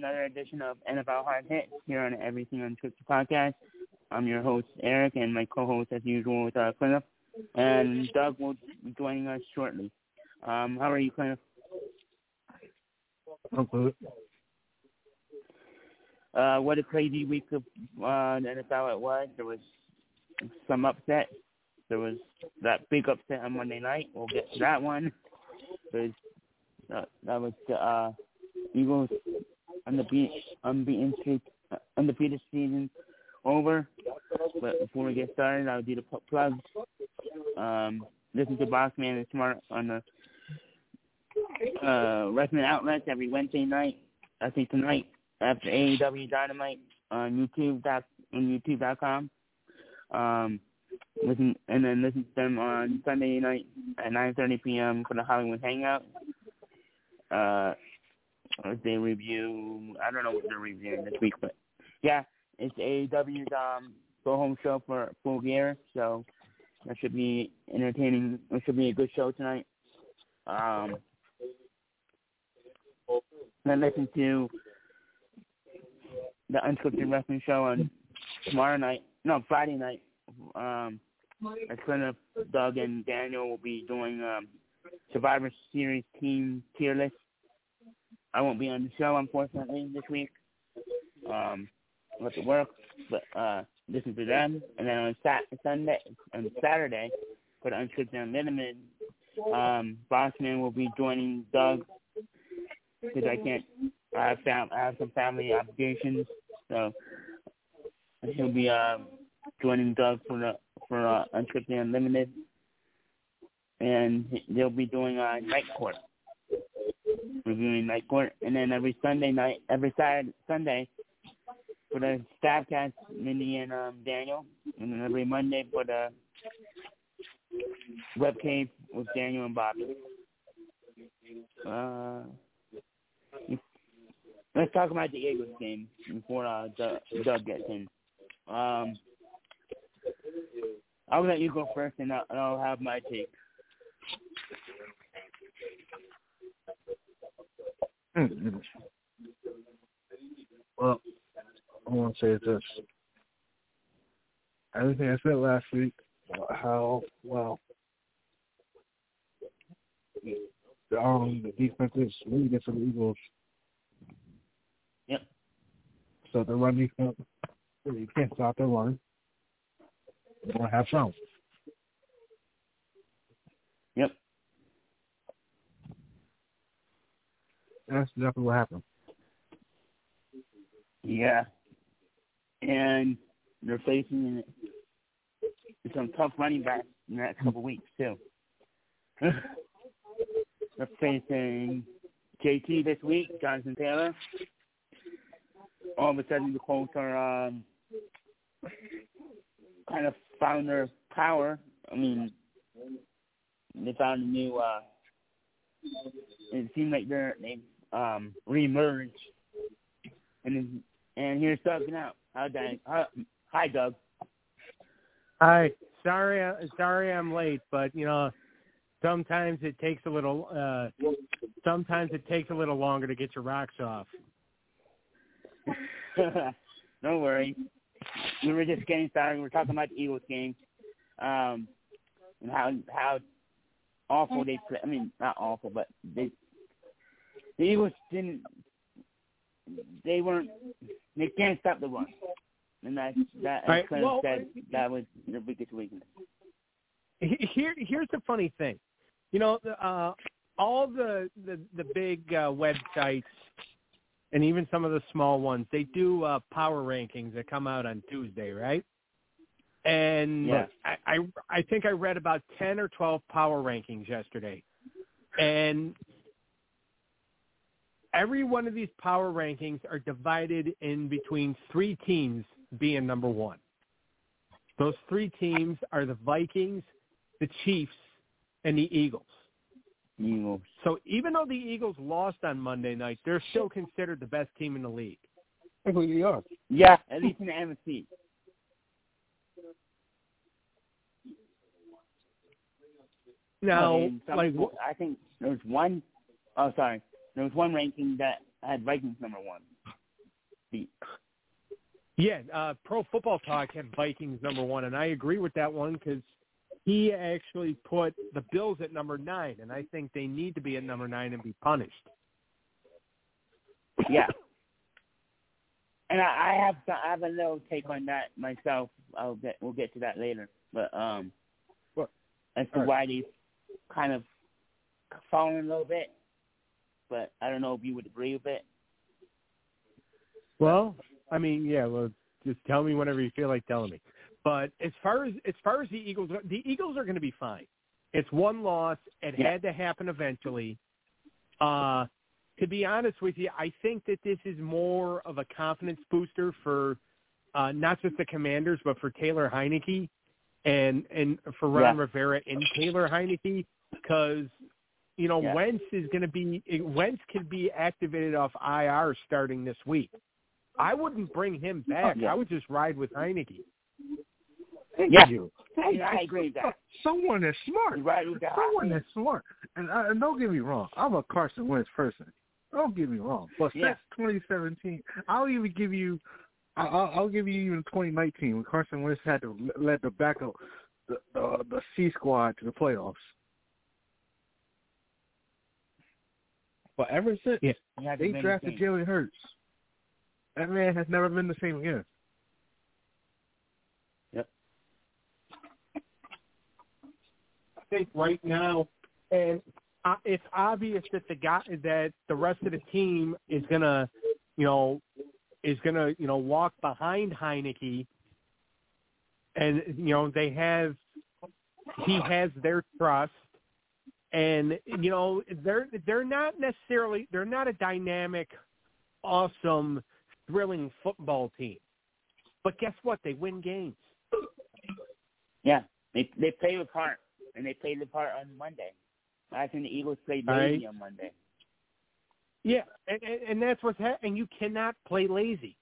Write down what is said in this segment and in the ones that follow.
Welcome everybody to another edition of NFL Hard Hit here on Everything on Unscripted podcast. I'm your host Eric, and my co-host as usual is uh, Cliff, and Doug will be joining us shortly. Um, how are you, Cliff? I'm good. Uh, what a crazy week of uh, the NFL it was. There was some upset. There was that big upset on Monday night. We'll get to that one. There's, uh, that was the uh, Eagles undefeated, unbeaten streak, uh, undefeated season over. But before we get started, I'll do the plugs. Um, listen to Bossman and Smart on the uh, wrestling outlets every Wednesday night. I think tonight after AEW Dynamite on YouTube dot on YouTube.com. Um, listen and then listen to them on Sunday night at 9:30 p.m. for the Hollywood Hangout. Uh, they review. I don't know what they're reviewing this week, but yeah, it's AEW's um go home show for full gear. So that should be entertaining. It should be a good show tonight. Um, then listen to the unscripted wrestling show on tomorrow night. No, Friday night. Um, as Clint, Doug, and Daniel will be doing um, Survivor Series team tier list. I won't be on the show unfortunately this week. Um, have to work, but uh, listen to them. And then on Sat Sunday, on Saturday, for the Unscripted Unlimited, um, Bossman will be joining Doug because I can't. I have fam- I have some family obligations, so he'll be uh, joining Doug for the for uh, Unscripted Unlimited, and they'll be doing uh, Night Court, reviewing Night Court, and then every Sunday night, every Saturday Sunday for the staff cast, Mindy and um, Daniel, and then every Monday for the Webcave with Daniel and Bobby. Uh, let's talk about the Eagles game before uh, Doug gets in. Um, I'll let you go first, and I'll, and I'll have my take. Well, I want to say this. Everything I said last week, how well um, the defense is really for the Eagles. Yep. So the run defense, you can't stop their run. You want to have some. Yep. That's exactly what happened. Yeah. And they're facing some tough running backs in the next couple weeks too. they're facing JT this week, Jonathan Taylor. All of a sudden the Colts are um, kind of found their power. I mean, they found a new. uh It seemed like they're they've um, reemerged, and and here's Doug now. Hi, Dan. Hi, Doug. Hi. Sorry, sorry, I'm late, but you know, sometimes it takes a little. uh Sometimes it takes a little longer to get your rocks off. Don't worry. We were just getting started. We are talking about the Eagles game, um, and how how awful they play. I mean, not awful, but they the Eagles didn't. They weren't. They can't stop the run, and that that as Right, Clint well, said that was the biggest weakness. Here, here's the funny thing. You know, the, uh, all the the, the big uh, websites and even some of the small ones, they do uh, power rankings that come out on Tuesday, right? And Yeah. I, I I think I read about ten or twelve power rankings yesterday, and every one of these power rankings are divided in between three teams being number one. Those three teams are the Vikings, the Chiefs, and the Eagles. Eagles. So even though the Eagles lost on Monday night, they're still considered the best team in the league. That's what you are. Yeah, at least in the NFC. Now, I mean, some like people- I think there was one oh sorry, there was one ranking that had Vikings number one. The, Yeah, uh, Pro Football Talk had Vikings number one, and I agree with that one because he actually put the Bills at number nine, and I think they need to be at number nine and be punished. yeah. And I, I have some, I have a little take on that myself. I'll get we'll get to that later. But um, What? as to right. why they kind of fallen a little bit, but I don't know if you would agree with it. Well, I mean, yeah. Well, just tell me whenever you feel like telling me. But as far as as far as the Eagles, the Eagles are going to be fine. It's one loss. It Yeah. had to happen eventually. Uh, to be honest with you, I think that this is more of a confidence booster for uh, not just the Commanders, but for Taylor Heinicke and and for Ron Yeah. Rivera and Taylor Heinicke, because you know Yeah. Wentz is going to be Wentz could be activated off IR starting this week. I wouldn't bring him back. Yeah. I would just ride with Heinicke. Thank Yeah. you. I, I agree with that. Someone that's smart. You're right that. Someone that's smart. And, uh, and don't get me wrong, I'm a Carson Wentz person. Don't get me wrong. But Yeah. since 2017, I'll even give you, I- I'll, I'll give you even 2019 when Carson Wentz had to le- let the backup, the the, the C squad to the playoffs. But ever since Yeah. He had they drafted change. Jalen Hurts, that man has never been the same again. Yep. I think right now, and uh, it's obvious that the guy that the rest of the team is gonna, you know, is gonna you know walk behind Heinicke, and you know they have he has their trust, and you know they're they're not necessarily they're not a dynamic, awesome, thrilling football team, but guess what? They win games. Yeah, they they play with heart, and they played the part on Monday. I think the Eagles played Right. lazy on Monday. Yeah, and, and, and that's what's happening. You cannot play lazy.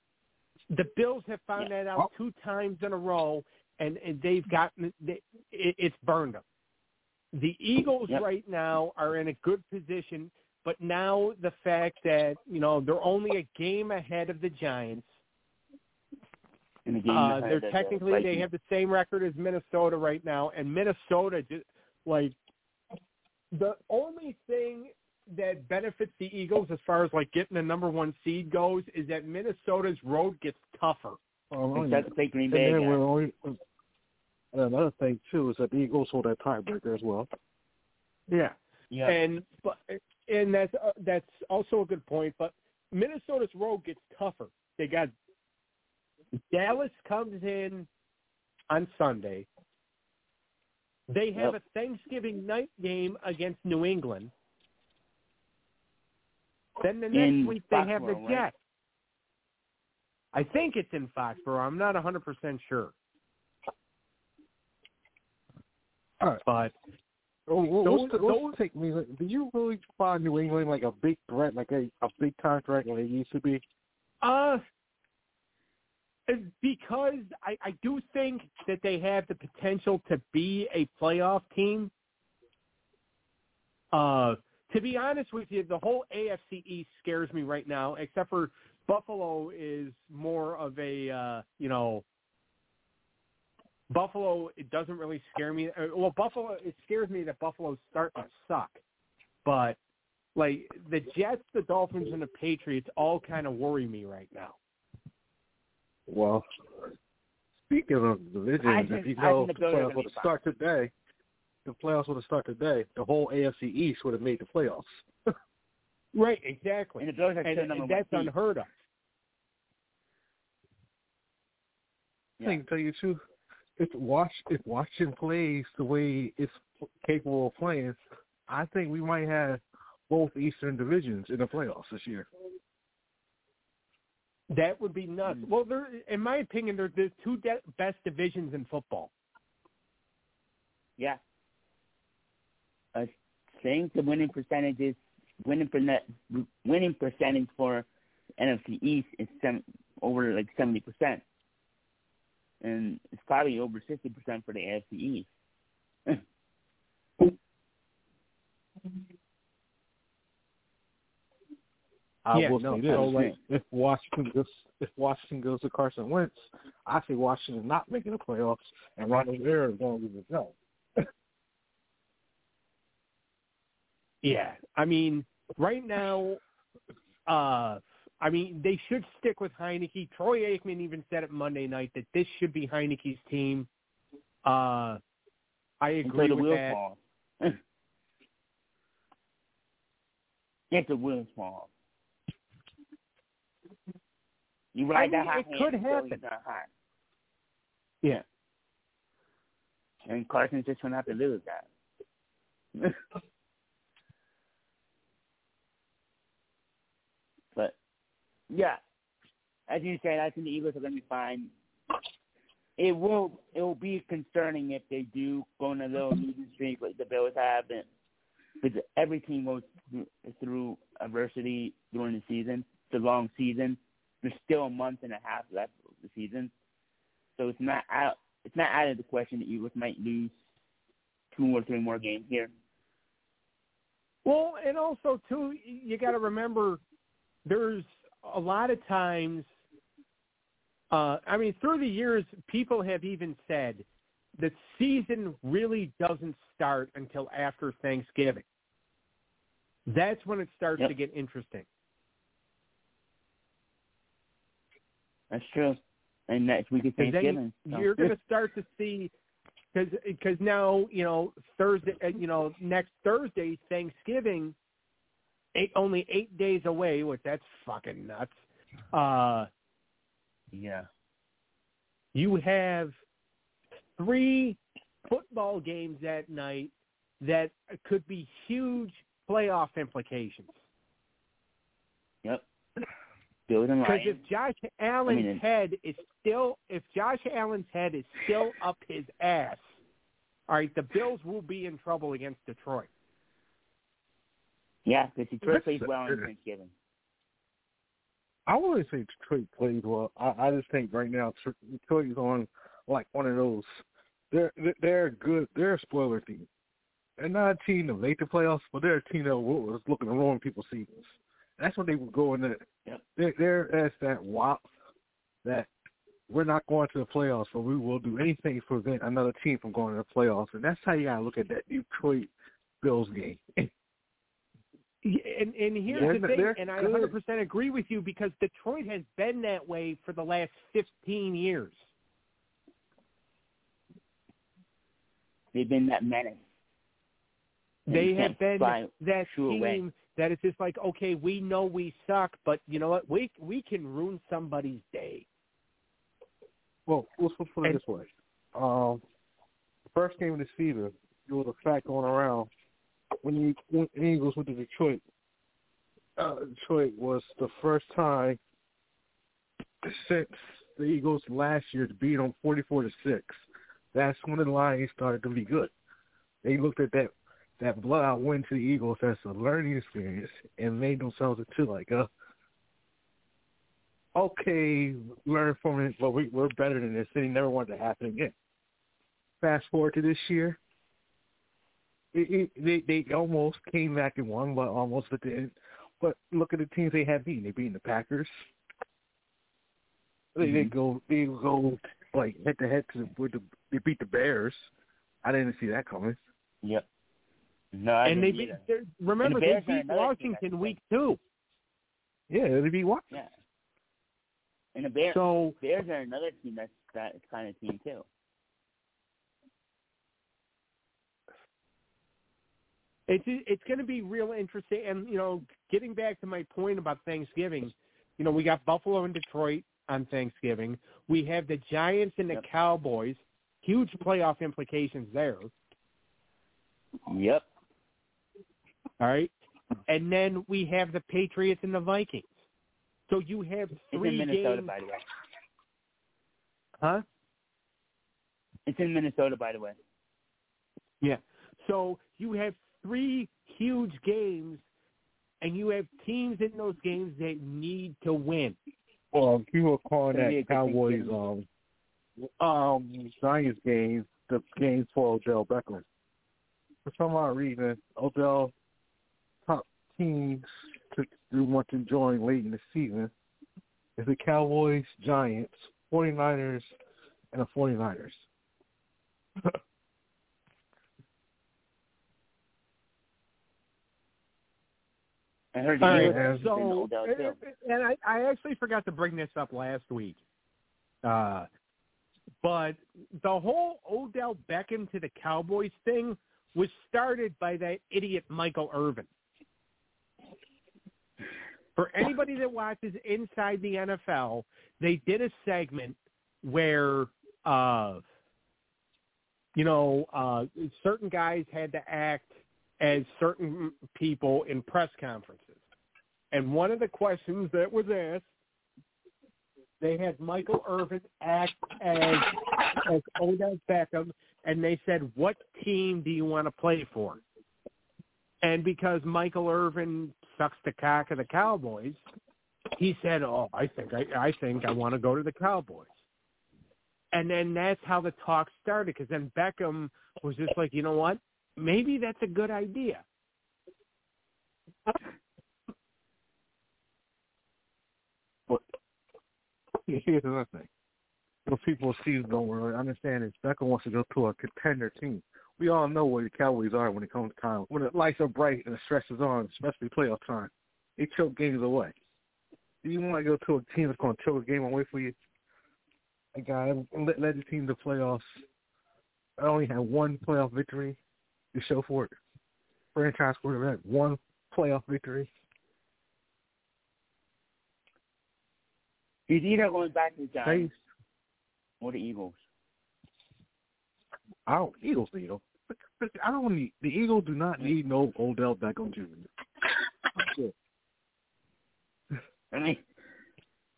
The Bills have found Yeah. that out two times in a row, and, and they've gotten they, it, it's burned them. The Eagles Yep. right now are in a good position, but now the fact that you know they're only a game ahead of the Giants. In the game, Uh, they're of the technically they have the same record as Minnesota right now, and Minnesota just like the only thing that benefits the Eagles as far as like getting the number one seed goes is that Minnesota's road gets tougher. Oh, They have to play Green And Bay then again. we're only, and another thing too is that the Eagles hold that tiebreaker as well. Yeah, Yeah, and but and that's uh, that's also a good point. But Minnesota's road gets tougher. They got Dallas comes in on Sunday. They have Yep. a Thanksgiving night game against New England. Then the next In week they have the Foxborough, right? Jets. I think it's in Foxborough. I'm not 100% sure. All right. But well, Those- those- the take me? Like, do you really find New England like a big threat, like a a big contract like it used to be? Uh, because I, I do think that they have the potential to be a playoff team. Uh, to be honest with you, the whole AFC East scares me right now, except for Buffalo is more of a, uh, you know, Buffalo, it doesn't really scare me. Uh, Well, Buffalo, it scares me that Buffalo's starting to suck. But, like, the Jets, the Dolphins, and the Patriots all kind of worry me right now. Well, speaking of divisions, if you I know the the Bills are playoffs gonna would have start today, the playoffs would have start today. The whole AFC East would have made the playoffs. Right, exactly. and the Bills are and, and that's unheard of. Yeah. I can tell you too, if watch if Washington plays the way it's capable of playing, I think we might have both Eastern divisions in the playoffs this year. That would be nuts. Mm. Well, they're, in my opinion, they're the two de- best divisions in football. Yeah. I think the winning percentage is winning per net, winning percentage for NFC East is sem- over like seventy percent, and it's probably over sixty percent for the AFC East. I Yeah, will no, say this: so, like- if Washington goes, if Washington goes to Carson Wentz, I see Washington not making the playoffs, and Ron Rivera is going to lose the job. Yeah, I mean, right now, uh, I mean, they should stick with Heinicke. Troy Aikman even said it Monday night that this should be Heinicke's team. Uh, I agree with that. fall. if the wheels fall. You ride I that mean, hot it could happen. Yeah. And Carson's just gonna have to with that. but yeah, as you said, I think the Eagles are gonna be fine. It will it will be concerning if they do go on a little losing streak like the Bills have, and because every team goes through, through adversity during the season. It's a long season. There's still a month and a half left of the season, so it's not out. It's not out of the question that Eagles might lose two or three more games here. Well, and also too, you got to remember, there's a lot of times. Uh, I mean, through the years, people have even said the season really doesn't start until after Thanksgiving. That's when it starts Yep. to get interesting. That's true. And next week is 'Cause then Thanksgiving. so- You're going to start to see because because now you know Thursday, uh, you know next Thursday Thanksgiving, eight only eight days away. Which that's fucking nuts. Uh, yeah. you have three football games that night that could be huge playoff implications. Yep. Because if Josh Allen's mean, head is still, if Josh Allen's head is still up his ass, all right, the Bills will be in trouble against Detroit. Yeah, because Detroit plays well on Thanksgiving. I wouldn't say Detroit plays well. I, I just think right now Tr- Detroit is on like one of those. They're they're- good. They're a spoiler team. They're not a team that make the playoffs, but they're a team that was looking to ruin people's seasons. That's what they were going to. Yep. They're, they're as that wop that we're not going to the playoffs, but we will do anything to prevent another team from going to the playoffs. And that's how you gotta look at that Detroit Bills game. Yeah, And, and here's They're- the thing, and I good. 100% agree with you because Detroit has been that way for the last 15 years. They've been that menace. They have been that shoo team away. that is just like, okay, we know we suck, but you know what? We we can ruin somebody's day. Well, let's, let's put it And- this way. Um, the first game of the season, there was a fact going around when the Eagles went to Detroit. Uh, Detroit was the first time since the Eagles last year to beat them forty-four to six. That's when the Lions started to be good. They looked at that that blowout win to the Eagles as a learning experience and made themselves into like a okay, learn from it, but we, we're better than this. And he never wanted to happen again. Fast forward to this year, it, it, they they almost came back and won, but almost at the end. But look at the teams they have beaten. They beaten the Packers. They they Mhm. go they go like head to head to the, with the they beat the Bears. I didn't see that coming. Yep. No, I and they beat, either. they're- remember they beat another team that's Washington week two. Yeah, they beat what? Yeah. And the Bears, So Bears are another team that's that kind of team too. It's it's going to be real interesting. And you know, getting back to my point about Thanksgiving, you know, we got Buffalo and Detroit on Thanksgiving. We have the Giants and the Yep. Cowboys. Huge playoff implications there. Yep. All right, and then we have the Patriots and the Vikings. So you have It's three in Minnesota, games, by the way. huh? It's in Minnesota, by the way. Yeah. So you have three huge games, and you have teams in those games that need to win. Well, people are calling Gonna be a that Cowboys um um Giants game the game for Odell Beckham. For some odd reason, Odell top teams to want to join late in the season is the Cowboys, Giants, 49ers, and the 49ers. I heard the All Eagles right, have so, been Odell too. and I, I actually forgot to bring this up last week. Uh, but the whole Odell Beckham to the Cowboys thing was started by that idiot Michael Irvin. For anybody that watches Inside the NFL, they did a segment where, uh, you know, uh, certain guys had to act as certain people in press conferences. And one of the questions that was asked, they had Michael Irvin act as as Odell Beckham, and they said, "What team do you want to play for?" And because Michael Irvin sucks the cock of the Cowboys, he said, "Oh, I think I, I think I want to go to the Cowboys." And then that's how the talk started. Because then Beckham was just like, "You know what? Maybe that's a good idea." Here's another thing. What people see don't really understand is Beckham wants to go to a contender team. We all know where the Cowboys are when it comes to time. When the lights are bright and the stress is on, especially playoff time, they choke games away. Do you want to go to a team that's going to choke a game away for you? Guy led, led the team to playoffs. I only had one playoff victory to show for it. Franchise quarterback, one playoff victory. He's either going back to the Giants or the Eagles. I don't Eagles need him. I don't need the Eagles do not need no Odell Beckham Jr. Shit. I mean,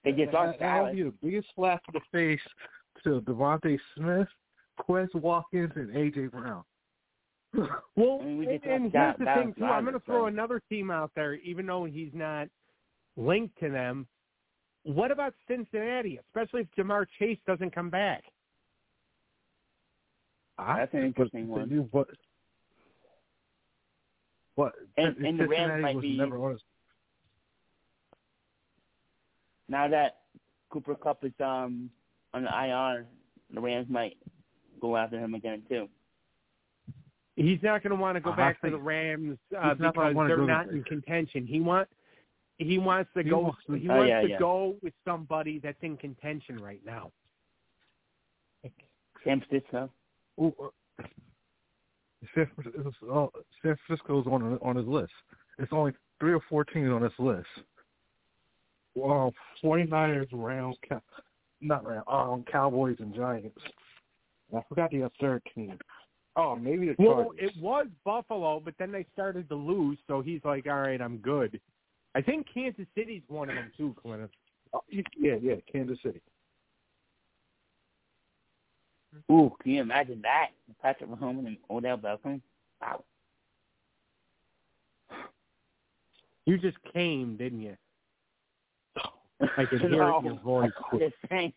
they just That- lost That'll Dallas. be the biggest slap in the face to DeVonta Smith, Quez Watkins, and AJ Brown. Well, mean, we and, and here's the thing too. I'm going to throw another team out there, even though he's not linked to them. What about Cincinnati, especially if Ja'Marr Chase doesn't come back? That's an interesting one. You, what? What? And- and the Rams might be- never on his Now that Cooper Kupp is um on the IR, the Rams might go after him again too. He's not going to want to go I back to the Rams uh, he's not because they're not in contention. He want he wants to He go. wants to- he Oh, wants yeah, to yeah. go with somebody that's in contention right now. San Francisco. Ooh, uh, San, Francisco, uh, San Francisco's on on his list. It's only three or four teams on this list. Well, 49ers, Rams, not Rams, um, Cowboys, and Giants. I forgot the third team. Oh, maybe the Well, it was Buffalo, but then they started to lose, so he's like, "All right, I'm good." I think Kansas City's one of them too, Clinton. Oh, yeah, yeah, Kansas City. Ooh, can you imagine that? Patrick Mahomes and Odell Beckham. Wow. You just came, didn't you? I can hear it in your voice. I'm just saying.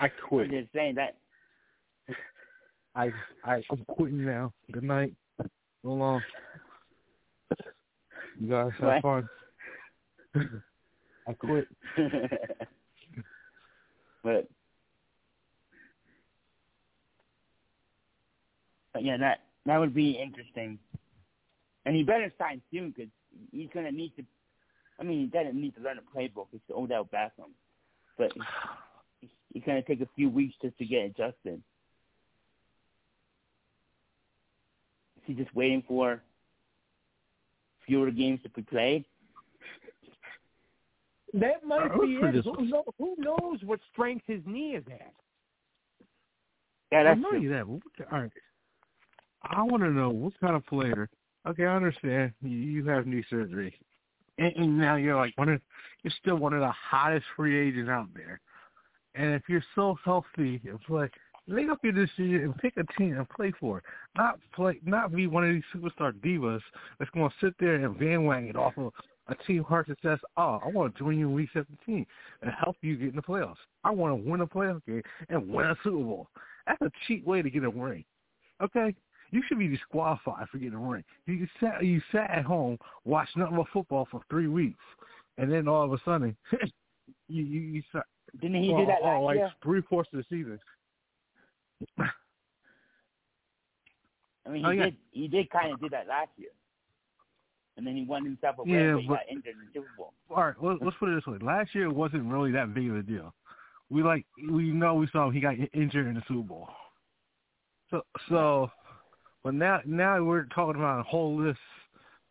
I I'm quit. just saying that. I, I, I'm quitting now. Good night. So long. You guys have What? fun. I quit. but, but yeah, that that would be interesting. And he better sign soon because he's gonna need to. I mean, he doesn't need to learn a playbook. It's the Odell Beckham, but he's, he's gonna take a few weeks just to get adjusted. Is he just waiting for fewer games to be played? That might I be it. Who, know, who knows what strength his knee is at? Yeah, I that's know true. you that. but what- All right. I want to know what kind of player. Okay, I understand you, you have knee surgery, and, and now you're like one of you're still one of the hottest free agents out there. And if you're so healthy, it's like make up your decision and pick a team and play for it. Not play, not be one of these superstar divas that's going to sit there and bandwagon it off of a team heart that says, "Oh, I want to join you in week 17 and help you get in the playoffs. I want to win a playoff game and win a Super Bowl." That's a cheap way to get a ring. Okay, You should be disqualified for getting a ring. You sat you sat at home, watched nothing but football for three weeks, and then all of a sudden, you you, you sat, Didn't he do that oh, like year? three fourths of the season. I mean, he Oh, yeah. did. He did kind of do that last year, and then he won himself a Yeah, but he got injured in the Super Bowl. All right, let, let's put it this way. Last year wasn't really that big of a deal. We like we know we saw he got injured in the Super Bowl. So so, but now now we're talking about a whole list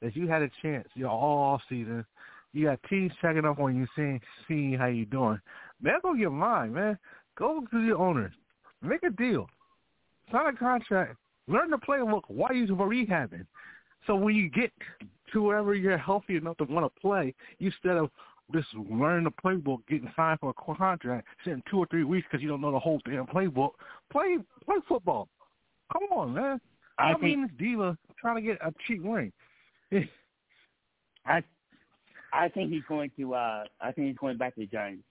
that you had a chance, you know, all off season. You got teams checking up on you, seeing seeing how you doing. Man, go get mine, man. Go to the owners, make a deal, sign a contract, learn the playbook while you're rehabbing. So when you get to wherever you're healthy enough to want to play, instead of just learning the playbook, getting signed for a contract, sitting two or three weeks because you don't know the whole damn playbook, play play football. Come on, man. I I think mean, this diva trying to get a cheap ring. I I think he's going to. uh I think he's going back to the Giants.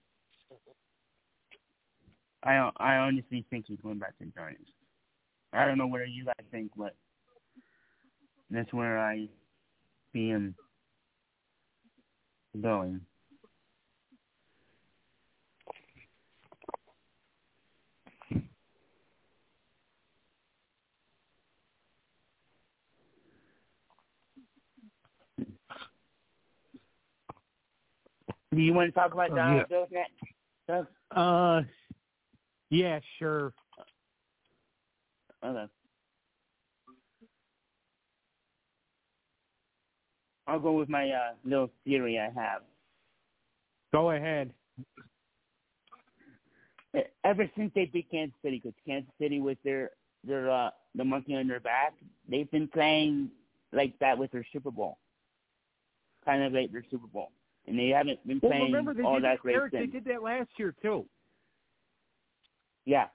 I I honestly think he's going back to the Giants. I don't know what you guys think, but that's where I see him going. Do you want to talk about Oh, Donald yeah. Jones next? Uh, yeah, sure. Okay. I'll go with my uh, little theory I have. Go ahead. Ever since they beat Kansas City, because Kansas City was their their uh, the monkey on their back, they've been playing like that with their Super Bowl, kind of like their Super Bowl, and they haven't been Well, playing remember all did that that, great Eric, they did that last year too. Yeah,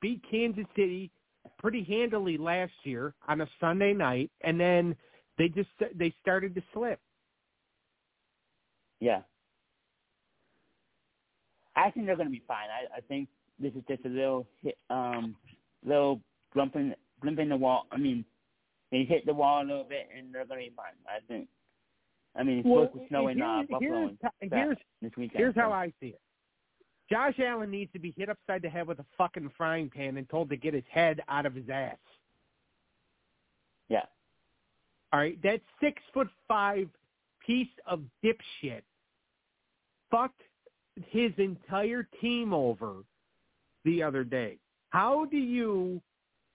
Beat Kansas City pretty handily last year on a Sunday night, and then they just they started to slip. yeah. I think they're going to be fine. I, I think this is just a little hit, um, little bump in, blimp in the wall. I mean, they hit the wall a little bit, and they're going to be fine. I think. I mean, it's supposed to snow in uh, Buffalo here's, and here's this weekend. Here's how I see it. Josh Allen needs to be hit upside the head with a fucking frying pan and told to get his head out of his ass. Yeah. All right, that six foot five piece of dipshit fucked his entire team over the other day. How do you,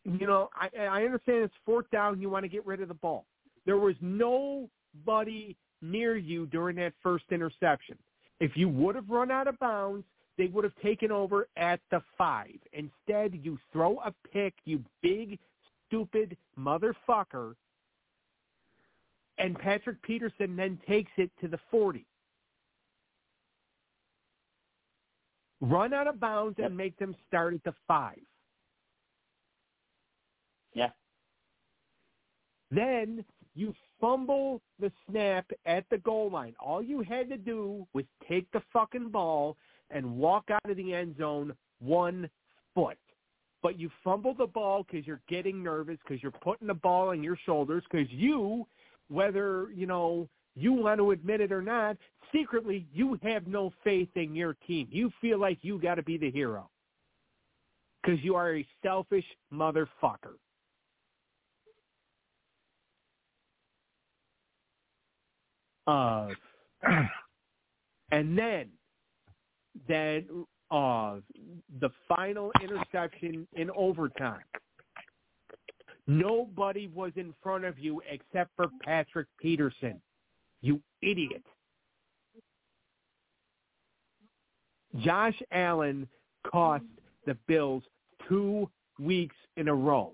you know, I, I understand it's fourth down, you want to get rid of the ball. There was nobody near you during that first interception. If you would have run out of bounds, they would have taken over at the five. Instead, you throw a pick, you big, stupid motherfucker, and Patrick Peterson then takes it to the 40. Run out of bounds Yep. and make them start at the five. Yeah. Then you fumble the snap at the goal line. All you had to do was take the fucking ball and walk out of the end zone one foot. But you fumble the ball because you're getting nervous, because you're putting the ball on your shoulders, because you, whether, you know, you want to admit it or not, secretly you have no faith in your team. You feel like you got to be the hero because you are a selfish motherfucker. Uh, and then, then uh, the final interception in overtime. Nobody was in front of you except for Patrick Peterson. You idiot. Josh Allen cost the Bills two weeks in a row.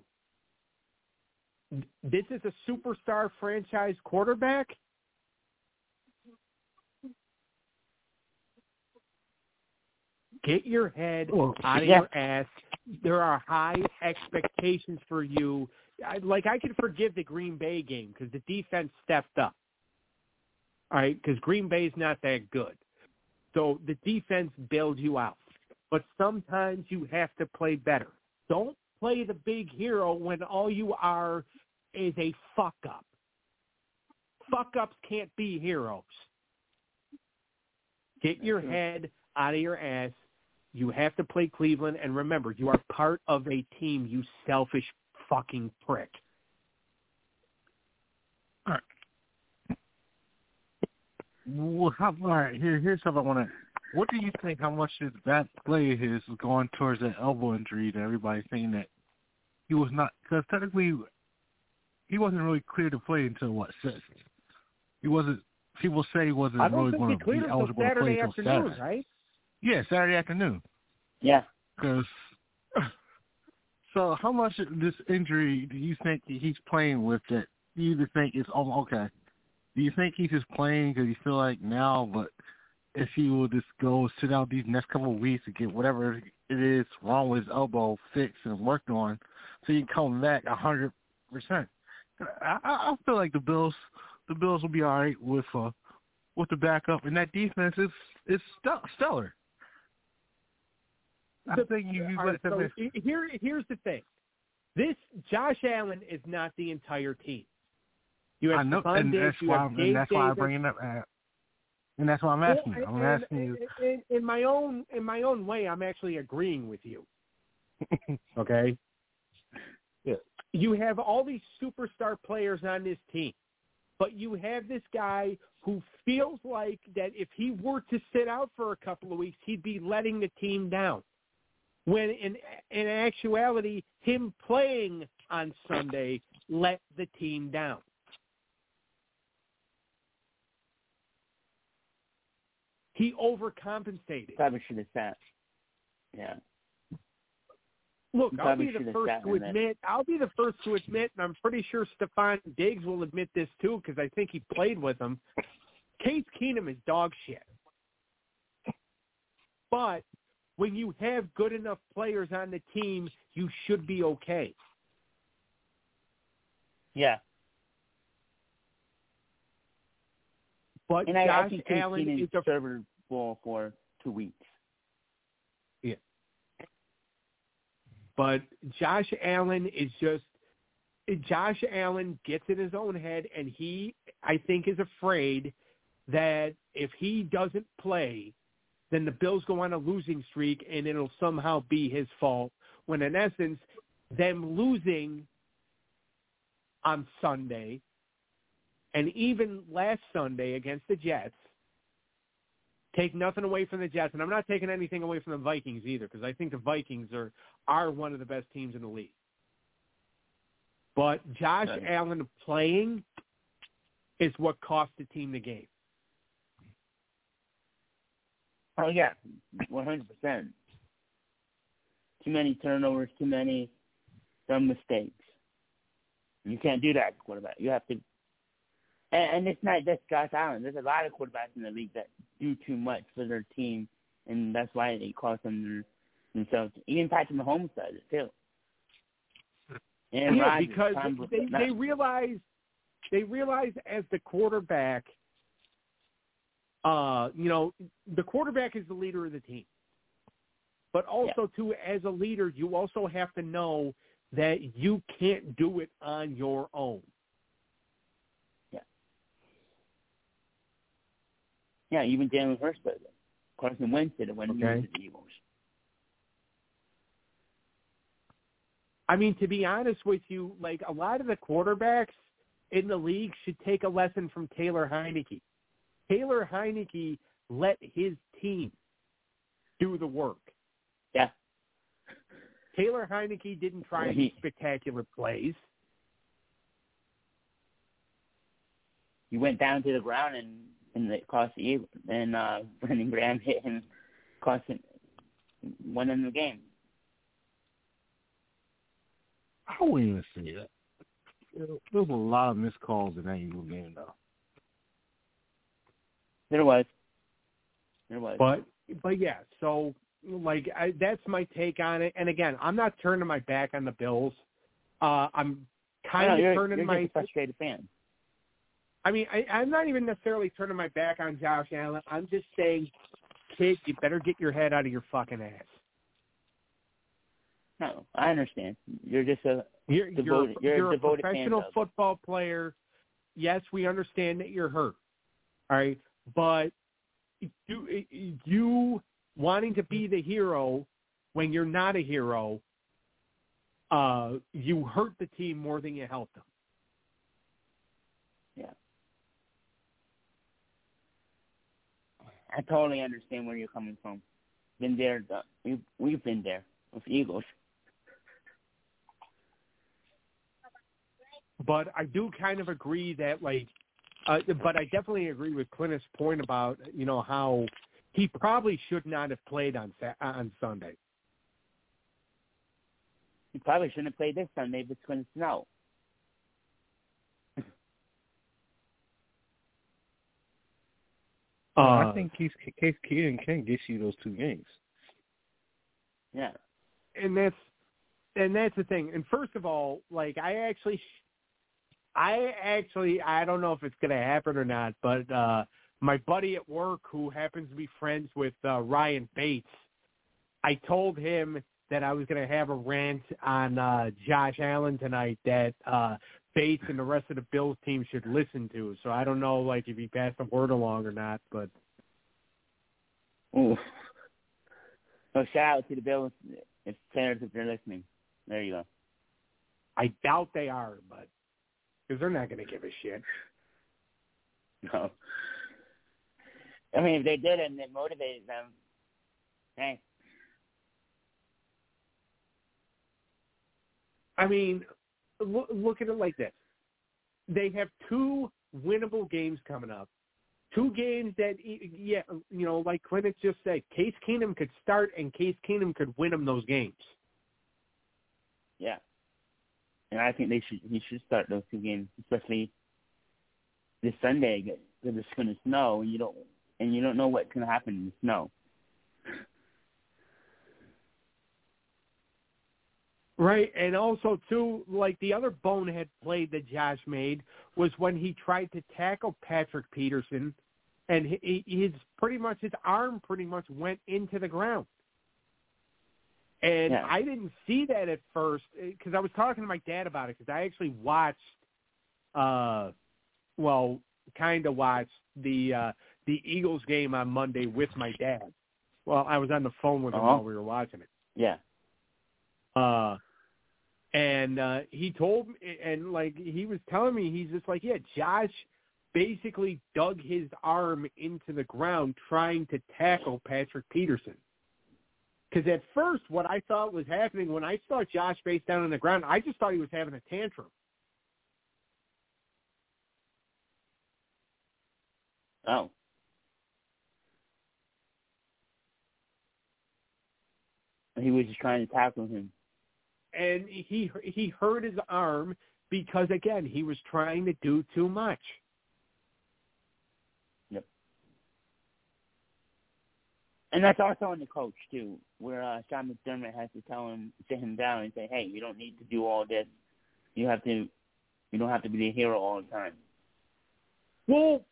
This is a superstar franchise quarterback. Get your head oh, Well, out of yeah. your ass. There are high expectations for you. I, like I can forgive the Green Bay game because the defense stepped up. All right, because Green Bay's not that good. So the defense bailed you out. But sometimes you have to play better. Don't play the big hero when all you are is a fuck up. Fuck ups can't be heroes. Get your head out of your ass. You have to play Cleveland, and remember, you are part of a team. You selfish fucking prick. All right. Well, how, all right, here, here's something I want to. What do you think? How much this bad play of his is going towards that elbow injury that everybody's saying that he was not because technically he wasn't really clear to play until what sixth. He wasn't. People say he wasn't really going to be eligible to play Saturday until afternoon, Saturday. right? Yeah, Saturday afternoon. Yeah. Because so, how much of this injury do you think he's playing with that you either think is oh okay? Do you think he's just playing because you feel like now, but if he will just go sit out these next couple of weeks to get whatever it is wrong with his elbow fixed and worked on, so he can come back a hundred percent? I, I I feel like the Bills, the Bills will be all right with uh with the backup, and that defense is is st- stellar. I The- think you, let right, so here, here's the thing. This Josh Allen is not the entire team. You have I know, Stefon and Diggs, that's why I'm, and that's why I'm bringing it up. uh, And that's why I'm asking. you. I'm and- asking you. and- in my own in my own way. I'm actually agreeing with you. okay. Yeah. You have all these superstar players on this team, but you have this guy who feels like that if he were to sit out for a couple of weeks, he'd be letting the team down. When in in actuality, him playing on Sunday let the team down. He overcompensated. Probably should have sat. Yeah. Look, I'll be the first to admit. I'll be the first to admit, and I'm pretty sure Stefon Diggs will admit this too, because I think he played with him. Case Keenum is dog shit. But when you have good enough players on the team, you should be okay. Yeah. But And I, I Josh think Allen is a serviceable for two weeks. Yeah. But Josh Allen is just Josh Allen gets in his own head and he I think is afraid that if he doesn't play, then the Bills go on a losing streak and it'll somehow be his fault. When in essence, them losing on Sunday and even last Sunday against the Jets take nothing away from the Jets, and I'm not taking anything away from the Vikings either, because I think the Vikings are are one of the best teams in the league. But Josh. Allen playing is what cost the team the game. Oh yeah, one hundred percent. Too many turnovers, too many dumb mistakes. You can't do that, quarterback. You have to. And, and it's not just Josh Allen. There's a lot of quarterbacks in the league that do too much for their team, and that's why they cost them their, themselves. Even Patrick Mahomes does it too. And yeah, Rodgers, because Tom, they they realize they realize as the quarterback, uh, you know, the quarterback is the leader of the team. But also too, as a leader, you also have to know that you can't do it on your own. yeah, Yeah, even Jalen Hurts it. Carson Wentz did it when he was the Eagles. I mean, to be honest with you, like a lot of the quarterbacks in the league should take a lesson from Taylor Heinicke. Taylor Heinicke let his team do the work. Yeah. Taylor Heinicke didn't try any spectacular plays. he went down to the ground and and it cost the Eagles. And uh, Brandon Graham hit him, cost him, won in the game. I wouldn't even say that. There was a lot of missed calls in that Eagle game, though. There was. There was. But but yeah, so like I, that's my take on it. And again, I'm not turning my back on the Bills. Uh, I'm kind no, of you're, turning you're my. just a frustrated fan. I mean, I, I'm not even necessarily turning my back on Josh Allen. I'm just saying, kid, you better get your head out of your fucking ass. No, I understand. You're just a You're Devoted- you're, you're a a professional football player. Yes, we understand that you're hurt. All right, but you you wanting to be the hero when you're not a hero, uh, you hurt the team more than you help them. Yeah. I totally understand where you're coming from. Been there. done- We we've been there with Eagles. But I do kind of agree that like, uh, but I definitely agree with Cleneth's point about you know how he probably should not have played on on Sunday. He probably shouldn't have played this Sunday if it's going to snow. Uh, I think Case Case Keenum can get you those two games. Yeah. and that's and that's the thing. And first of all, like I actually, I actually, I don't know if it's gonna happen or not, but uh my buddy at work who happens to be friends with uh, Ryan Bates, I told him that I was gonna have a rant on uh Josh Allen tonight that uh Bates and the rest of the Bills team should listen to. So I don't know like if he passed the word along or not, but Ooh. So shout out to the Bills if players if they're listening. There you go. I doubt they are, but because they're not gonna give a shit. No. I mean, if they did it and it motivated them, hey, I mean, look, look at it like this: they have two winnable games coming up. Two games that, yeah, you know, like Cleneth just said, Case Keenum could start and Case Keenum could win them those games. yeah. And I think they should he should start those two games, especially this Sunday because it's going to snow and you don't and you don't know what's going to happen in the snow. Right, and also too, like the other bonehead play that Josh made was when he tried to tackle Patrick Peterson, and he, his pretty much his arm pretty much went into the ground. And Yeah. I didn't see that at first because I was talking to my dad about it because I actually watched, uh, well, kind of watched the uh, the Eagles game on Monday with my dad. Well, I was on the phone with him Uh-huh. while we were watching it. Yeah. Uh, and uh, he told me, and like he was telling me, he's just like, yeah, Josh basically dug his arm into the ground trying to tackle Patrick Peterson. Because at first, what I thought was happening when I saw Josh face down on the ground, I just thought he was having a tantrum. Oh. He was just trying to tackle him. and he he hurt his arm because again he was trying to do too much. And that's also on the coach too, where uh, Sean McDermott has to tell him, sit him down, and say, "Hey, you don't need to do all this. You have to, you don't have to be the hero all the time." Well,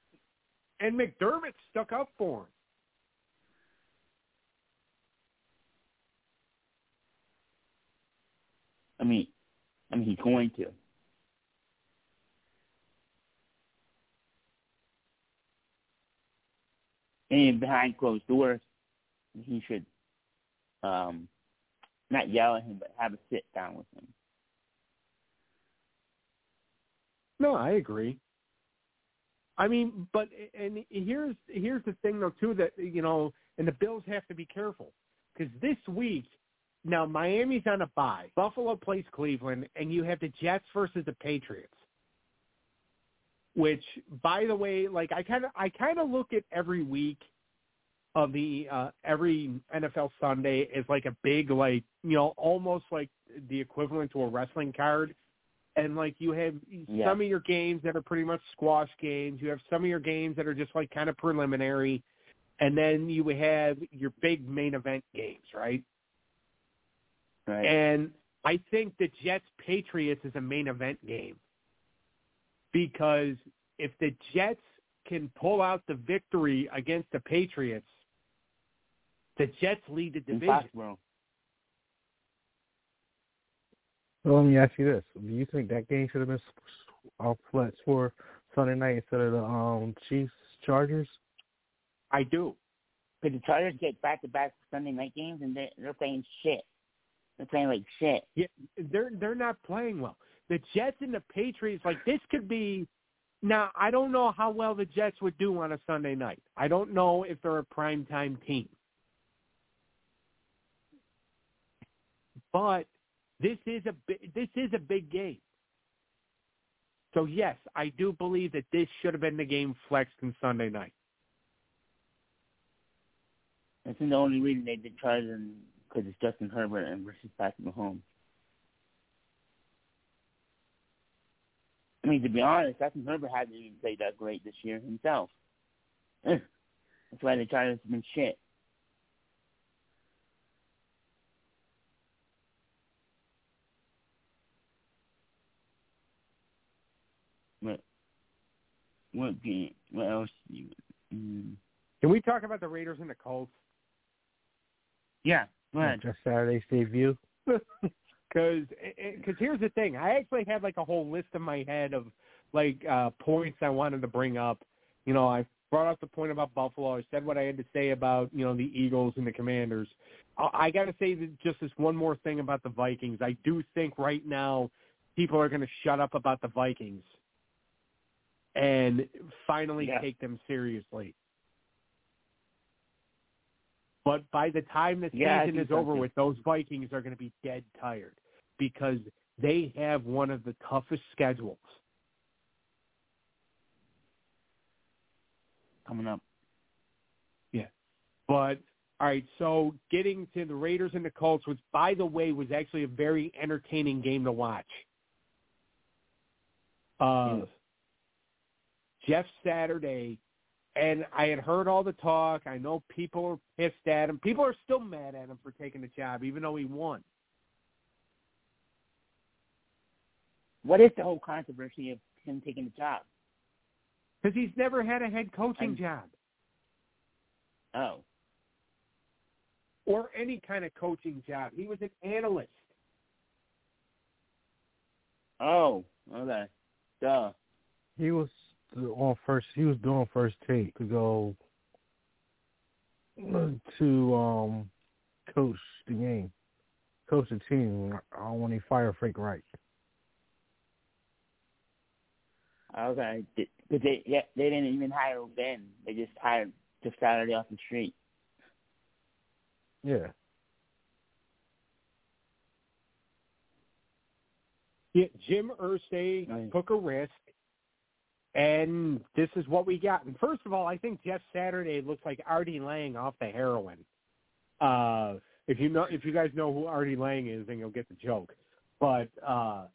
and McDermott stuck up for him. I mean, I mean, he's going to. And behind closed doors, he should um not yell at him, but have a sit down with him. No, I agree. I mean, but and here's here's the thing though too that you know, and the Bills have to be careful because this week now Miami's on a bye. Buffalo plays Cleveland, and you have the Jets versus the Patriots. Which, by the way, like I kind of I kind of look at every week of the uh every NFL Sunday as like a big like you know almost like the equivalent to a wrestling card and like you have Yeah. some of your games that are pretty much squash games. You have some of your games that are just like kind of preliminary, and then you have your big main event games, right? Right. And I think the Jets Patriots is a main event game because if the Jets can pull out the victory against the Patriots, the Jets lead the in division. Foxborough. Well, let me ask you this: Do you think that game should have been off flats for Sunday night instead of the um Chiefs Chargers? I do. Because the Chargers get back to back Sunday night games and they're they're playing shit. They're playing like shit. Yeah, they're they're not playing well. The Jets and the Patriots, like this, could be. Now I don't know how well the Jets would do on a Sunday night. I don't know if they're a prime time team. But this is a this is a big game. So yes, I do believe that this should have been the game flexed on Sunday night. That's the only reason they did Chargers because it's Justin Herbert and versus Patrick Mahomes. I mean, to be honest, Justin Herbert hasn't even played that great this year himself. That's why the Chargers have been shit. What? What game? What else? You, mm. Can we talk about the Raiders and the Colts? Yeah, go ahead. Jeff Saturday's debut. Because because here's the thing, I actually had like a whole list in my head of like uh points I wanted to bring up. You know, I brought up the point about Buffalo. I said what I had to say about you know the Eagles and the Commanders. I, I got to say that just this one more thing about the Vikings. I do think right now people are going to shut up about the Vikings and finally yeah. take them seriously. But by the time the yeah, season is over with, those Vikings are going to be dead tired because they have one of the toughest schedules. Coming up. Yeah. But all right, so getting to the Raiders and the Colts, which by the way was actually a very entertaining game to watch. Uh, Yes. Jeff Saturday, and I had heard all the talk. I know people are pissed at him. People are still mad at him for taking the job, even though he won. What is the whole controversy of him taking the job? Because he's never had a head coaching I'm- job Oh, or any kind of coaching job. He was an analyst. oh, okay, duh. He was on first. He was doing first take to go to um coach the game, coach the team uh, when he fired Frank Reich. Okay, because they yeah, they didn't even hire Ben. They just hired Jeff Saturday off the street. Yeah, Yeah, Jim Irsay Right. took a risk, and this is what we got. And first of all, I think Jeff Saturday looks like Artie Lange off the heroin. Uh, if you know, if you guys know who Artie Lange is, then you'll get the joke. But uh,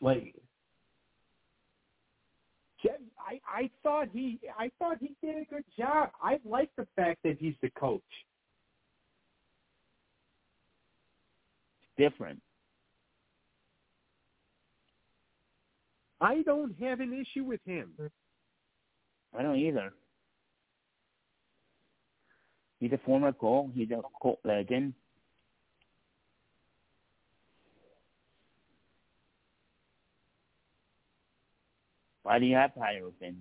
like, Jeff, I I thought he I thought he did a good job. I like the fact that he's the coach. Different. I don't have an issue with him. I don't either. He's a former Colt. He's a Colt legend. Why do you have to hire Ben?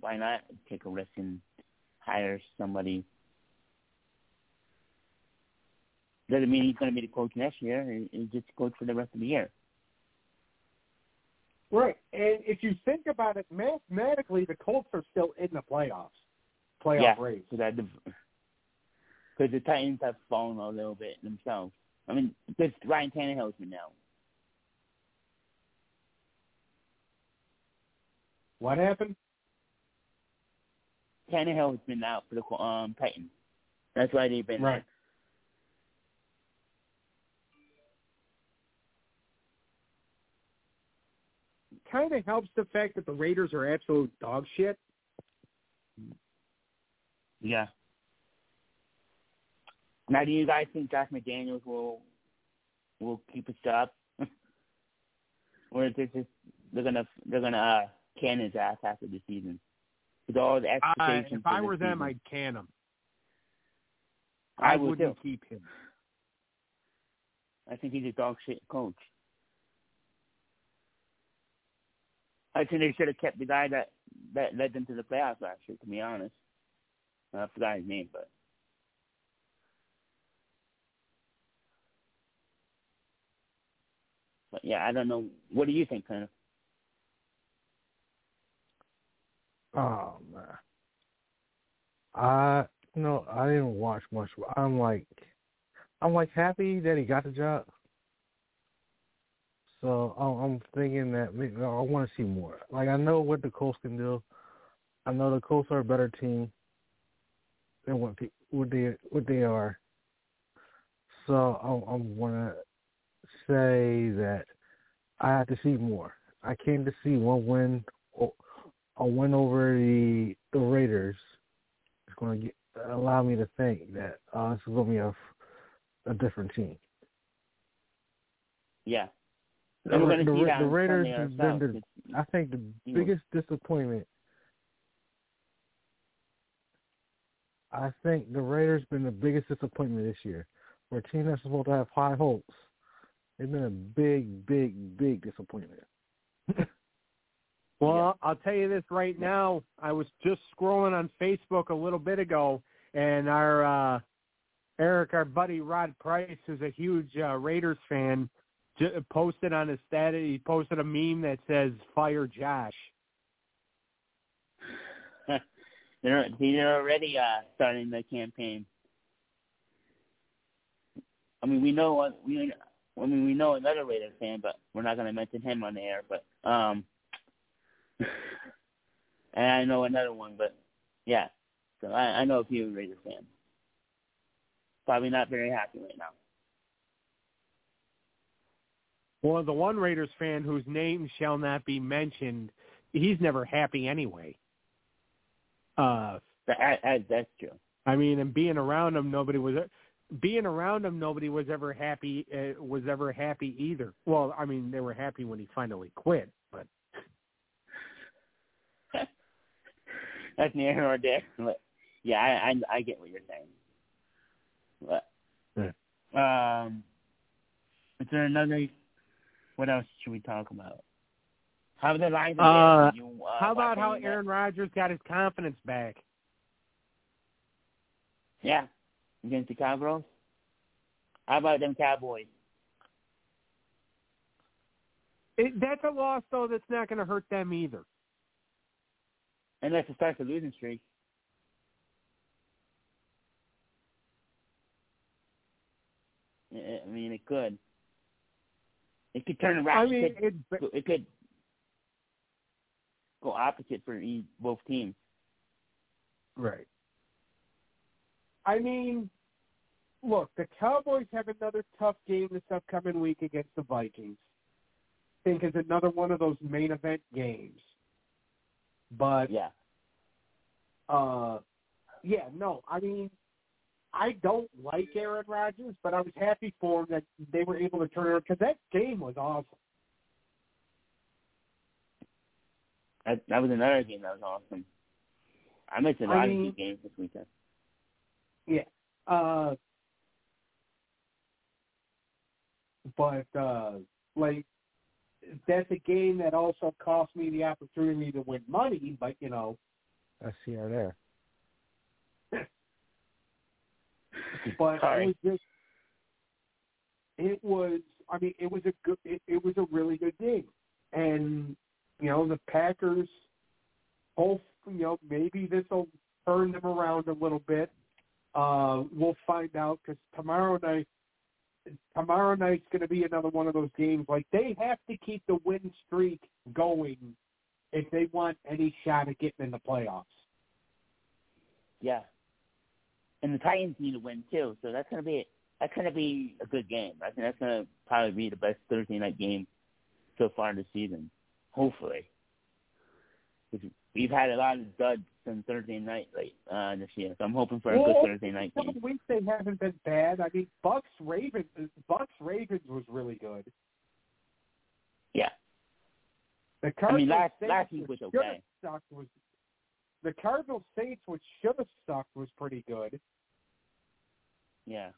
Why not take a risk and hire somebody? Doesn't mean he's going to be the coach next year. He- He's just coach for the rest of the year. Right. And if you think about it, mathematically, the Colts are still in the playoffs, playoff yeah, race. Because the Titans have fallen a little bit themselves. I mean, because Ryan Tannehill's been out. What happened? Tannehill has been out for the um Titans. That's why they've been Right. Kind of helps the fact that the Raiders are absolute dog shit. Yeah. Now, do you guys think Josh McDaniels will will keep his job, or is this just they're gonna they're gonna uh, can his ass after the season? With all the expectations. if I were them, season. I'd can him. I I would wouldn't too. keep him. I think he's a dog shit coach. I think they should have kept the guy that that led them to the playoffs last year. To be honest, I forgot his name, but but yeah, I don't know. What do you think, of? Oh man, I no, I didn't watch much. I'm like, I'm like happy that he got the job. So I'm thinking that I want to see more. Like I know what the Colts can do. I know the Colts are a better team than what they, what they are. So I, I want to say that I have to see more. I came to see one win, a win over the the Raiders. It's going to get, allow me to think that uh, this is going to be a a different team. Yeah, the, the, the, the Raiders have been the, I think the biggest disappointment. I think the Raiders been the biggest disappointment this year. For a team that's supposed to have high hopes, they've been a big, big, big disappointment. well, yeah. I'll tell you this right now. I was just scrolling on Facebook a little bit ago, and our uh Eric, our buddy Rod Price, is a huge uh, Raiders fan posted on his status. He posted a meme that says "Fire Josh." they're already uh, starting the campaign. I mean, we know we I mean we know another Raiders fan, but we're not going to mention him on the air. But um, and I know another one, but yeah, so I, I know a few Raiders fans. Probably not very happy right now. Well, the one Raiders fan whose name shall not be mentioned, he's never happy anyway. Uh, that, that, that's true. I mean, and being around him, nobody was being around him. Nobody was ever happy. Uh, was ever happy either. Well, I mean, they were happy when he finally quit, but that's near or there. But yeah, I, I I get what you're saying. But yeah. um, is there another what else should we talk about? How the Lions? Uh, you, uh, how about how Aaron Rodgers got his confidence back? Yeah, against the Cowboys. How about them Cowboys? It, that's a loss, though. That's not going to hurt them either. Unless it starts a losing streak. I mean, it could. It could turn around. I mean, it could, it, could go opposite for both teams. Right. I mean, look, the Cowboys have another tough game this upcoming week against the Vikings. I think is another one of those main event games. But yeah, uh, yeah, no, I mean, I don't like Aaron Rodgers, but I was happy for him that they were able to turn it because that game was awesome. That, that was another game that was awesome. I missed a lot I mean, of games this weekend. Yeah. Uh, but uh, like that's a game that also cost me the opportunity to win money, but you know. I see her there. But Sorry. it was just, it was. I mean, it was a good. It, it was a really good game, and you know the Packers. Both, you know, maybe this will turn them around a little bit. Uh, we'll find out because tomorrow night, tomorrow night's going to be another one of those games. Like they have to keep the win streak going if they want any shot at getting in the playoffs. Yeah, and the Titans need to win too. So that's gonna be that's gonna be a good game. I think that's gonna probably be the best Thursday night game so far this season. Hopefully, we've had a lot of duds on Thursday night late uh, this year, so I'm hoping for a well, good Thursday night game. Some weeks they haven't been bad. I mean, Bucks Ravens Bucks Ravens was really good. Yeah. The Cardinals I mean, last last week was okay. Was the Cardinals Saints, which should have sucked, was pretty good. Yeah.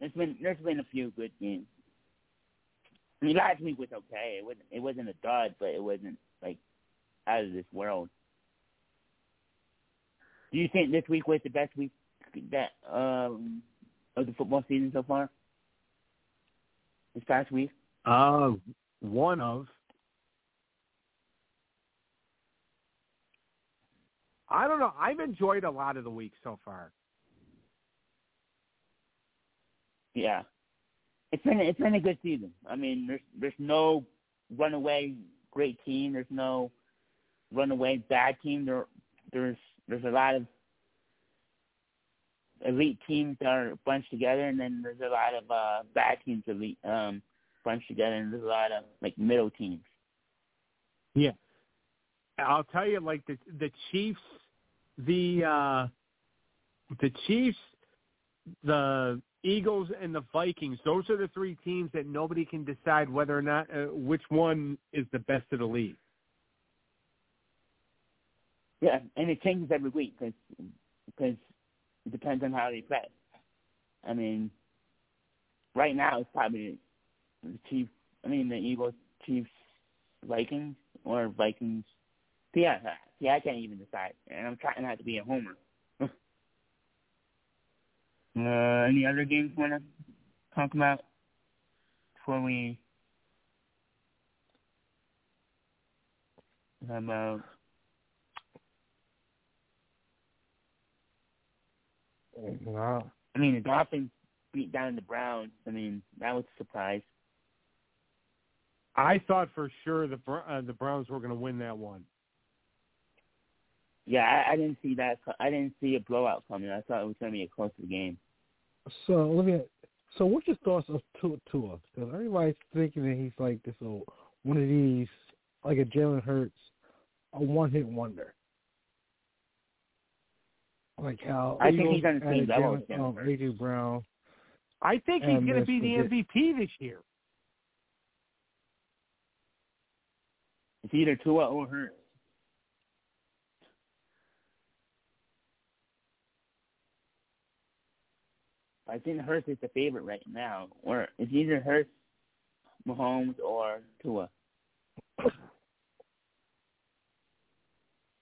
there's been there's been a few good games. I mean, last week was okay. It wasn't it wasn't a dud, but it wasn't like out of this world. Do you think this week was the best week that um of the football season so far? This past week? Uh, one of. I don't know. I've enjoyed a lot of the week so far. Yeah, it's been it's been a good season. I mean, there's there's no runaway great team. There's no runaway bad team. There there's there's a lot of elite teams that are bunched together, and then there's a lot of uh, bad teams elite um, bunched together, and there's a lot of like middle teams. Yeah, I'll tell you, like the the Chiefs, the uh, the Chiefs, the Eagles, and the Vikings. Those are the three teams that nobody can decide whether or not uh, which one is the best of the league. Yeah, and it changes every week because because it depends on how they play. I mean, right now it's probably the Chiefs. I mean, the Eagles, Chiefs, Vikings, or Vikings. Yeah, yeah, I can't even decide, and I'm trying not to be a homer. uh, any other games you want to talk about before we? About Wow. I mean, the Dolphins beat down the Browns. I mean, that was a surprise. I thought for sure the uh, the Browns were going to win that one. Yeah, I, I didn't see that. I didn't see a blowout coming. I thought it was going to be a close game. So let me. So what's your thoughts of Tua? Tua? Because everybody's thinking that he's like this old, one of these, like a Jalen Hurts, a one-hit wonder. Like how I think he's on the same level. Jalen, um, AJ Brown. I think he's going to be the MVP this year. It's either Tua or Hurts. I think Hurts is the favorite right now. Or it's either Hurts, Mahomes, or Tua.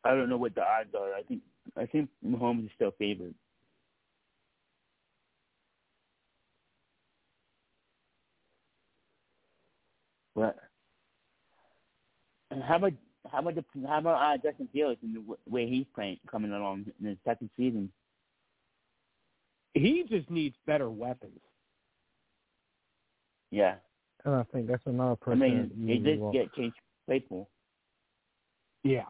I don't know what the odds are. I think I think Mahomes is still favored. But and how about how about the how about uh, Justin Fields and the way he's playing coming along in his second season? He just needs better weapons. Yeah, And I think that's another person. I mean that they you did want. get Chase Claypool. Yeah.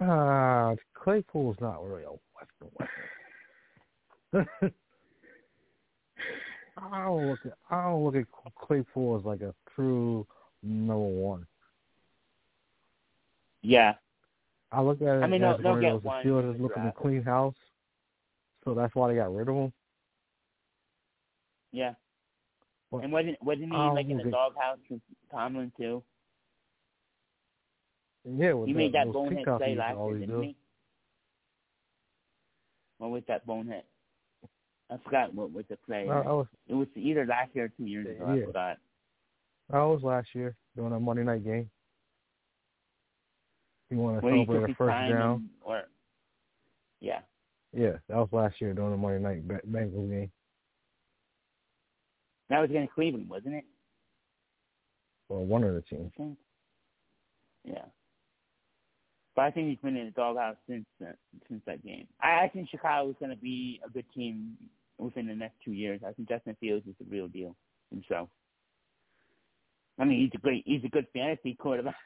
Ah, Claypool's not really a weapon. weapon. I don't look at I don't look at Claypool as like a true number one. Yeah, I look at it I mean, as they'll- one they'll of those one Steelers is looking to clean house, so that's why they got rid of him. Yeah. What? And wasn't wasn't he Oh, like in the doghouse with Tomlin too? Yeah, with He made that bonehead play last year, didn't do. he? What was that bonehead? I forgot what was the play. Uh, I, I was It was either last year or two years ago. Yeah. I forgot. I was last year doing a Monday night game. You want to Where celebrate a first down? and, or yeah, Yeah, that was last year during the Monday night Bengals game. That was against Cleveland, wasn't it? Or one of the teams. Yeah. But I think he's been in the doghouse since uh, since that game. I, I think Chicago is going to be a good team within the next two years. I think Justin Fields is the real deal himself. I mean, he's a great, he's a good fantasy quarterback.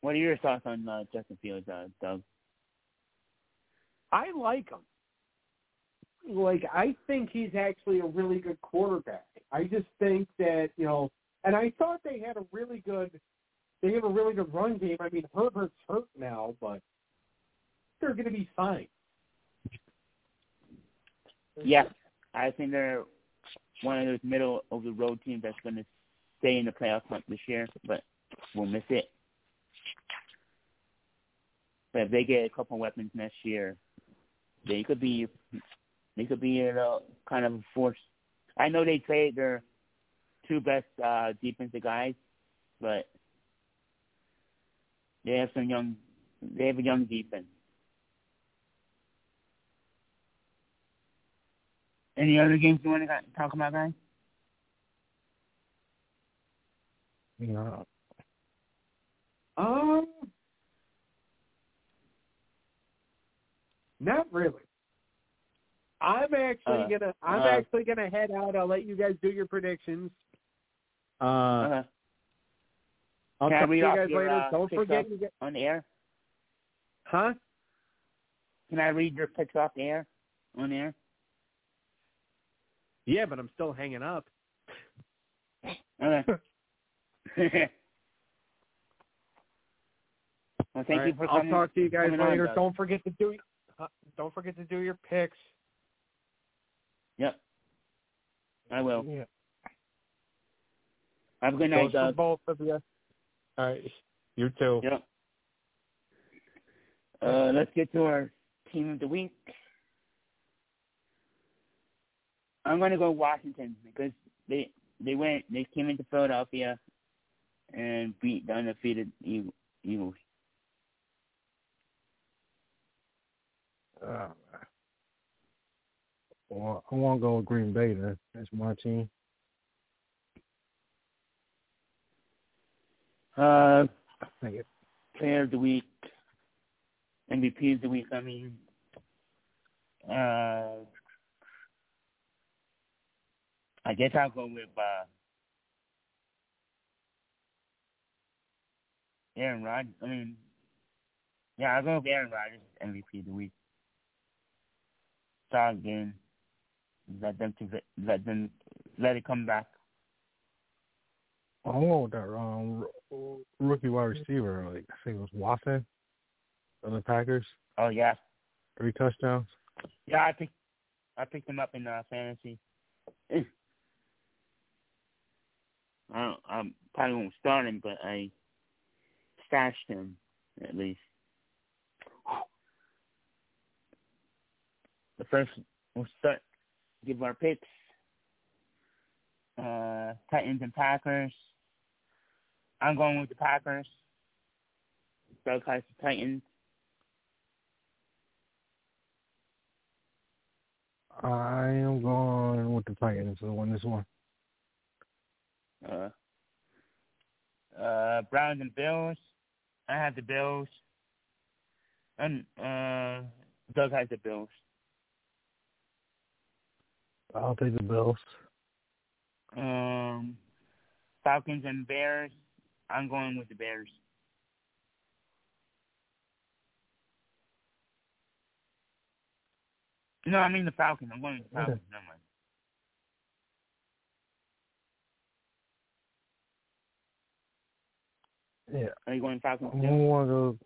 What are your thoughts on uh, Justin Fields, uh, Doug? I like him. Like I think he's actually a really good quarterback. I just think that you know, and I thought they had a really good, they have a really good run game. I mean, Herbert's hurt now, but they're going to be fine. Yeah, I think they're one of those middle of the road teams that's going to stay in the playoff hunt this year, but we'll miss it. But if they get a couple weapons next year, they could be they could be a kind of force. I know they say their two best uh, defensive guys, but they have some young. They have a young defense. Any other games you want to talk about, guys? Yeah. Um, not really. I'm actually Uh, gonna I'm uh, actually gonna head out. I'll let you guys do your predictions. Uh, Uh-huh. I'll Can I talk to read you guys your, later. uh, Don't picks forget off? you get On air? huh? Can I read your picks off air? On air? Yeah, but I'm still hanging up. Okay. well, thank All you right, for I'll talk to you guys coming on, later. Don't forget to do uh, don't forget to do your picks. Yep. I will. Yeah. Have a good night, Doug. both of you. All right, you too. Yep. Uh, let's get to our team of the week. I'm gonna go Washington because they they went they came into Philadelphia and beat the undefeated Eagle- Eagles. Uh, well, I want to go with Green Bay. Then. That's my team. Uh, I think it. player of the week, MVP of the week. I mean, uh, I guess I'll go with uh, Aaron Rodgers. I mean, yeah, I'll go with Aaron Rodgers MVP of the week. Solid game. Let them to let them let it come back. With that um, rookie wide receiver. Like I think it was Watson of the Packers. Oh yeah, Three touchdowns. yeah. I think I picked him up in uh, fantasy. I don't, I probably won't start him, but I stashed him at least. The first we'll start give our picks. Uh, Titans and Packers. I'm going with the Packers. Doug has the Titans. I am going with the Titans to win this one. Uh, uh, Browns and Bills. I have the Bills. And uh, Doug has the Bills. I'll take the Bills. Um, Falcons and Bears. I'm going with the Bears. No, I mean the Falcons. I'm going with the Falcons. Never mind. Yeah. Are you going Falcons I want to go.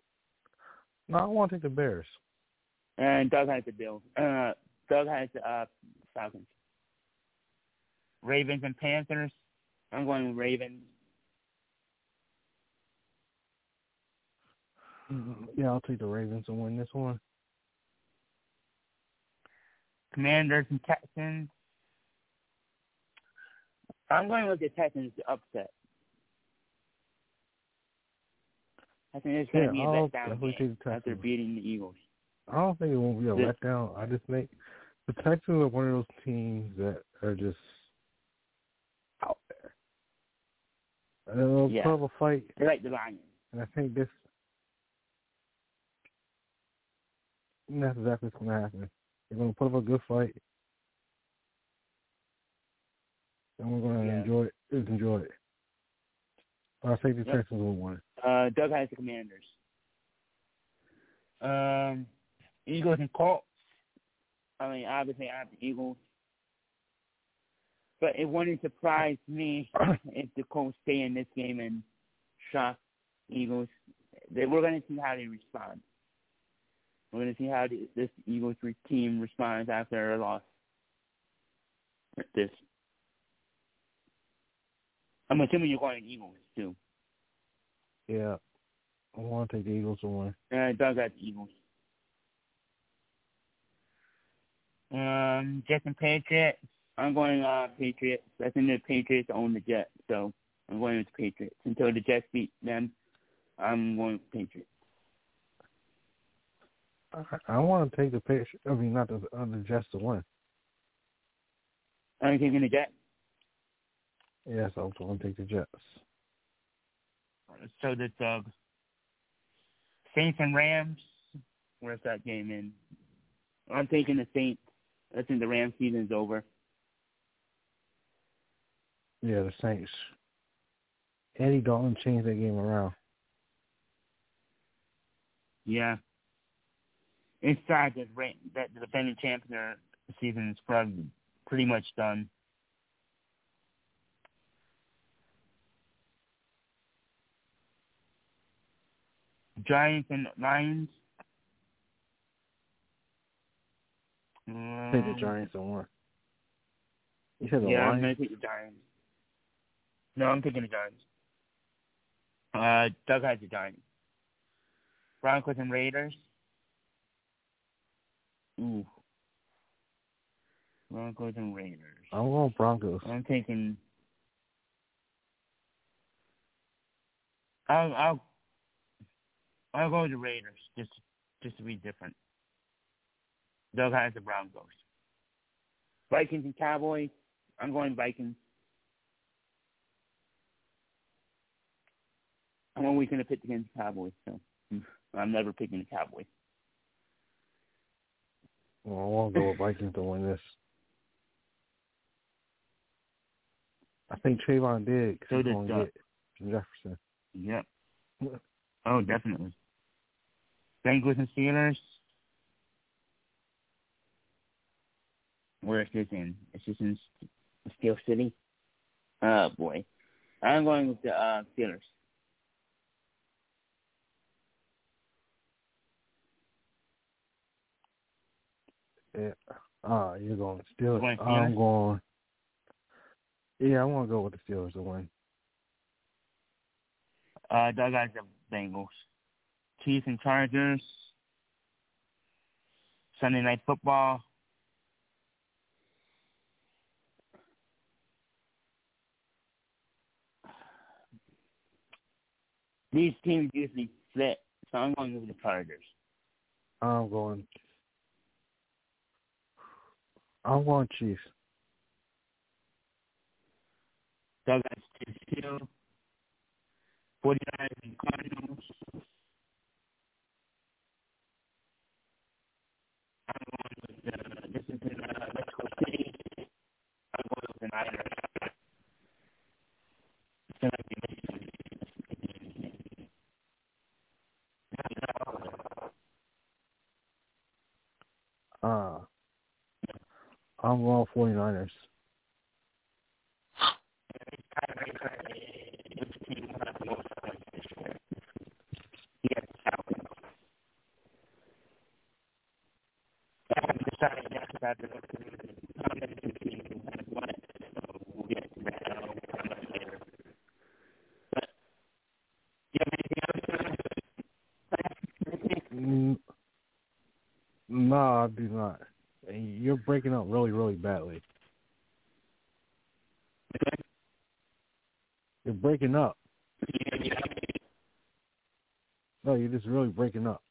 No, I want to take the Bears. And Doug has the Bills. Uh, Doug has the uh, Falcons. Ravens and Panthers. I'm going with Ravens. Mm-hmm. Yeah, I'll take the Ravens and win this one. Commanders and Texans. I'm going with the Texans to upset. I think it's going to Yeah, be a letdown game the after beating the Eagles. I don't think it won't be a letdown. I just think the Texans are one of those teams that are just out there. And they'll Yeah. a fight, They're like the Lions. and I think this and that's exactly what's going to happen. They're going to put up a good fight, and we're going to Yeah. enjoy it. Just enjoy it. I think the Yep. Texans will win. Uh, Doug has the Commanders. Um, Eagles and Colts. I mean, obviously, I have the Eagles. But it wouldn't surprise me if the Colts stay in this game and shock Eagles. They, we're going to see how they respond. We're going to see how the, this Eagles team responds after a loss like this. I'm assuming you're going Eagles too. Yeah. I want to take the Eagles to win. Uh, Doug got the Eagles. Um, Jets and Patriots. I'm going uh Patriots. I think the Patriots own the Jets, so I'm going with the Patriots. Until the Jets beat them, I'm going with the Patriots. I, I want to take the Patriots. I mean, not the, uh, the Jets to win. I'm taking the Jets. Yes, I'm going to take the Jets. So the Doug. Saints and Rams. Where's that game in? I'm taking the Saints. I think the Rams season's over. Yeah, the Saints. Andy Dalton changed that game around. Yeah. It's sad that that the defending champion season is probably pretty much done. Giants and Lions. I think the Giants don't win. You said the yeah, I'm gonna take the Giants. No, I'm taking the Giants. Uh, Doug has the Giants. Broncos and Raiders. Ooh. Broncos and Raiders. I'm going Broncos. I'm taking. I'll I'll I'll go with the Raiders just just to be different. Doug has the Broncos. Vikings and Cowboys. I'm going Vikings. I'm always going to pick against the Cowboys, so I'm never picking the Cowboys. Well, I want to go with Vikings to win this. I think Trevon Diggs So is going to get Jefferson. Yep. Oh, definitely. Bengals and Steelers. Where is this in? Is this in Steel City? Oh boy, I'm going with the uh, Steelers. Yeah. Ah, you're going Steelers. going I'm going. Yeah, I want to go with the Steelers to win. Uh, Doug has the Bengals. Chiefs and Chargers. Sunday night football. These teams usually flip, so I'm going with the Chargers. I'm going. I'm going Chiefs. Doug has Chiefs too. 49ers and Cardinals. I'm going with the, this is in uh, Mexico City. I'm going with the Niners. It's gonna be Uh, I'm going 49ers. Yes, Falcons. Falcons decided next after how many two teams have won it, so we'll get to that how much later. But you have anything else? Mm, no, I do not. And You're breaking up really, really badly. You're breaking up. No, you're just really breaking up.